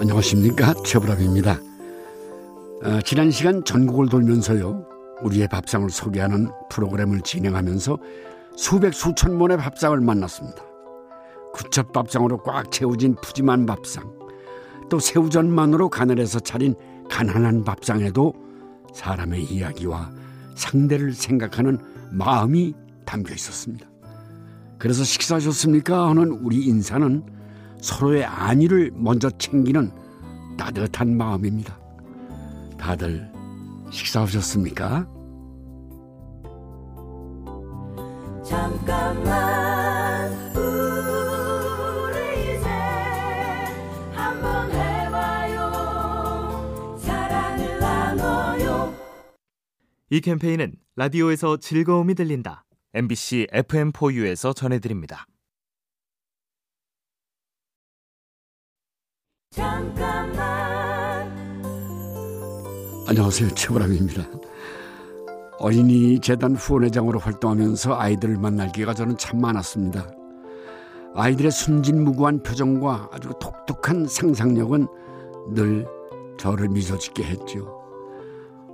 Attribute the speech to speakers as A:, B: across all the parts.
A: 안녕하십니까 최불암입니다. 어, 지난 시간 전국을 돌면서요 우리의 밥상을 소개하는 프로그램을 진행하면서 수백 수천 mon의 밥상을 만났습니다. 구첩 밥상으로 꽉 채워진 푸짐한 밥상 또 새우전만으로 가늘해서 차린 가난한 밥상에도 사람의 이야기와 상대를 생각하는 마음이 담겨 있었습니다. 그래서 식사하셨습니까? 하는 우리 인사는 서로의 안위를 먼저 챙기는 따뜻한 마음입니다. 다들 식사하셨습니까?
B: 잠깐만 우리 이제 한번 해봐요 사랑을 나눠요
C: 이 캠페인은 라디오에서 즐거움이 들린다. MBC FM4U에서 전해드립니다.
B: 잠깐만
A: 안녕하세요. 최보람입니다. 어린이 재단 후원회장으로 활동하면서 아이들을 만날 기회가 저는 참 많았습니다. 아이들의 순진무구한 표정과 아주 독특한 상상력은 늘 저를 미소짓게 했죠.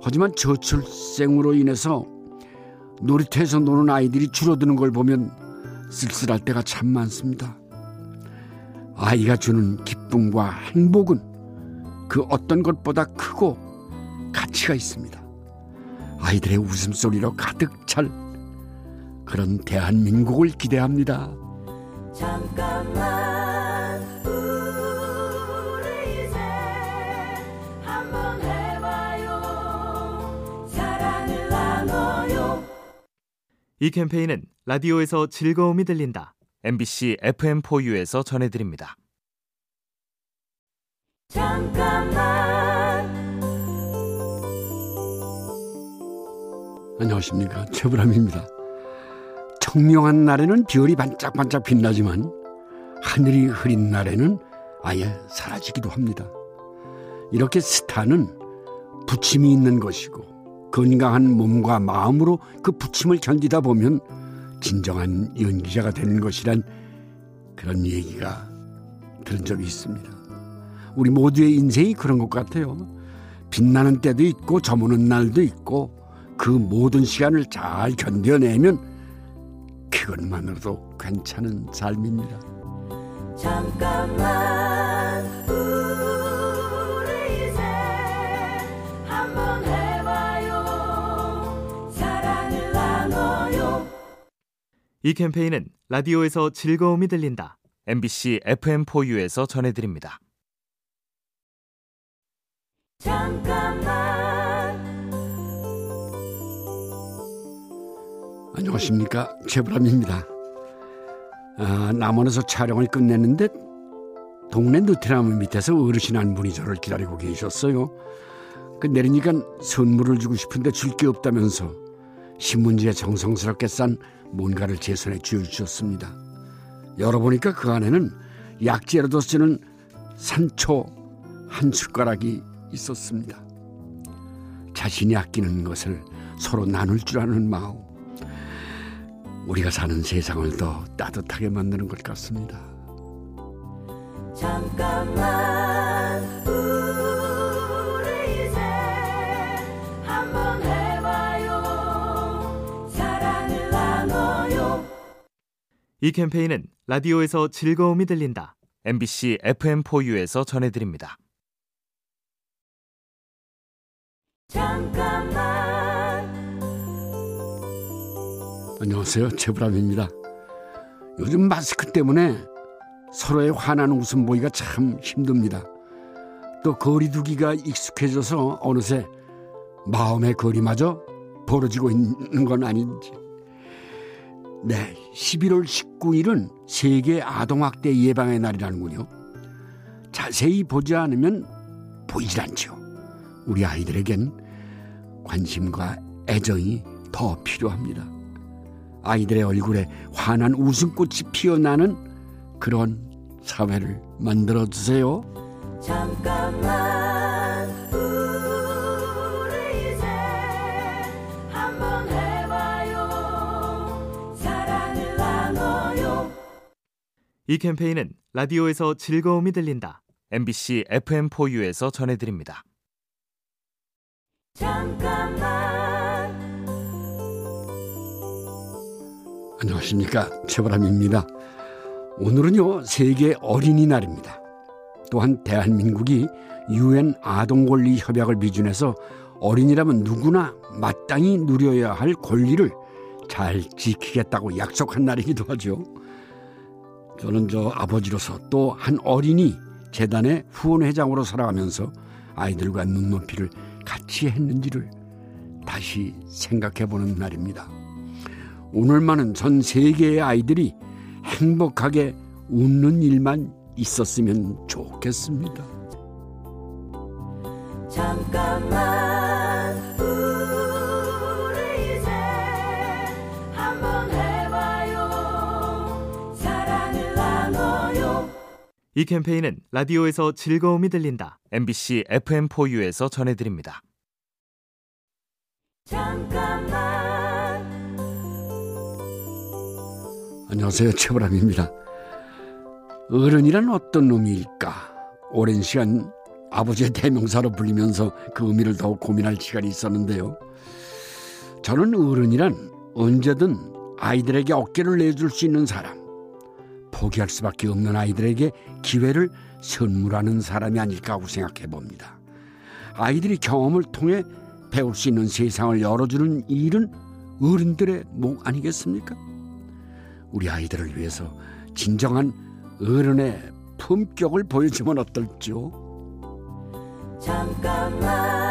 A: 하지만 저출생으로 인해서 놀이터에서 노는 아이들이 줄어드는 걸 보면 쓸쓸할 때가 참 많습니다. 아이가 주는 기쁨과 행복은 그 어떤 것보다 크고 가치가 있습니다. 아이들의 웃음소리로 가득 찰 그런 대한민국을 기대합니다.
B: 잠깐만 이
C: 캠페인은 라디오에서 즐거움이 들린다. MBC FM4U에서 전해드립니다.
B: 잠깐만
A: 안녕하십니까 최불암입니다. 청명한 날에는 별이 반짝반짝 빛나지만 하늘이 흐린 날에는 아예 사라지기도 합니다. 이렇게 스타는 부침이 있는 것이고 건강한 몸과 마음으로 그 부침을 견디다 보면 진정한 연기자가 되는 것이란 그런 얘기가 들은 적이 있습니다. 우리 모두의 인생이 그런 것 같아요. 빛나는 때도 있고 저무는 날도 있고 그 모든 시간을 잘 견뎌내면 그것만으로도 괜찮은 삶입니다.
B: 잠깐만 이
C: 캠페인은 라디오에서 즐거움이 들린다. MBC FM4U에서 전해드립니다.
B: 잠깐만
A: 안녕하십니까 최불암입니다. 아, 남원에서 촬영을 끝냈는데 동네 느티나무 밑에서 어르신 한 분이 저를 기다리고 계셨어요. 그 내리니까 선물을 주고 싶은데 줄 게 없다면서 신문지에 정성스럽게 싼 뭔가를 제 손에 쥐어주셨습니다. 열어보니까 그 안에는 약재로도 쓰는 산초 한 숟가락이 있었습니다. 자신이 아끼는 것을 서로 나눌 줄 아는 마음. 우리가 사는 세상을 더 따뜻하게 만드는 것 같습니다.
B: 잠깐만 이
C: 캠페인은 라디오에서 즐거움이 들린다. MBC FM4U에서 전해드립니다.
B: 잠깐만
A: 안녕하세요. 최불암입니다. 요즘 마스크 때문에 서로의 환한 웃음 보기가 참 힘듭니다. 또 거리두기가 익숙해져서 어느새 마음의 거리마저 벌어지고 있는 건 아닌지. 네, 11월 19일은 세계 아동학대 예방의 날이라는군요. 자세히 보지 않으면 보이질 않죠. 우리 아이들에겐 관심과 애정이 더 필요합니다. 아이들의 얼굴에 환한 웃음꽃이 피어나는 그런 사회를 만들어 주세요.
B: 잠깐만 이
C: 캠페인은 라디오에서 즐거움이 들린다. MBC FM4U에서 전해드립니다.
B: 잠깐만
A: 안녕하십니까 최보람입니다. 오늘은요 세계 어린이날입니다. 또한 대한민국이 유엔 아동권리 협약을 비준해서 어린이라면 누구나 마땅히 누려야 할 권리를 잘 지키겠다고 약속한 날이기도 하죠. 저는 저 아버지로서 또 한 어린이 재단의 후원회장으로 살아가면서 아이들과 눈높이를 같이 했는지를 다시 생각해 보는 날입니다. 오늘만은 전 세계의 아이들이 행복하게 웃는 일만 있었으면 좋겠습니다.
B: 잠깐만 이
C: 캠페인은 라디오에서 즐거움이 들린다. MBC FM4U에서 전해드립니다.
B: 잠깐만
A: 안녕하세요. 최보람입니다. 어른이란 어떤 놈일까? 오랜 시간 아버지의 대명사로 불리면서 그 의미를 더욱 고민할 시간이 있었는데요. 저는 어른이란 언제든 아이들에게 어깨를 내줄 수 있는 사람, 포기할 수밖에 없는 아이들에게 기회를 선물하는 사람이 아닐까 하고 생각해 봅니다. 아이들이 경험을 통해 배울 수 있는 세상을 열어주는 일은 어른들의 목 아니겠습니까? 우리 아이들을 위해서 진정한 어른의 품격을 보여주면 어떨지요?
B: 잠깐만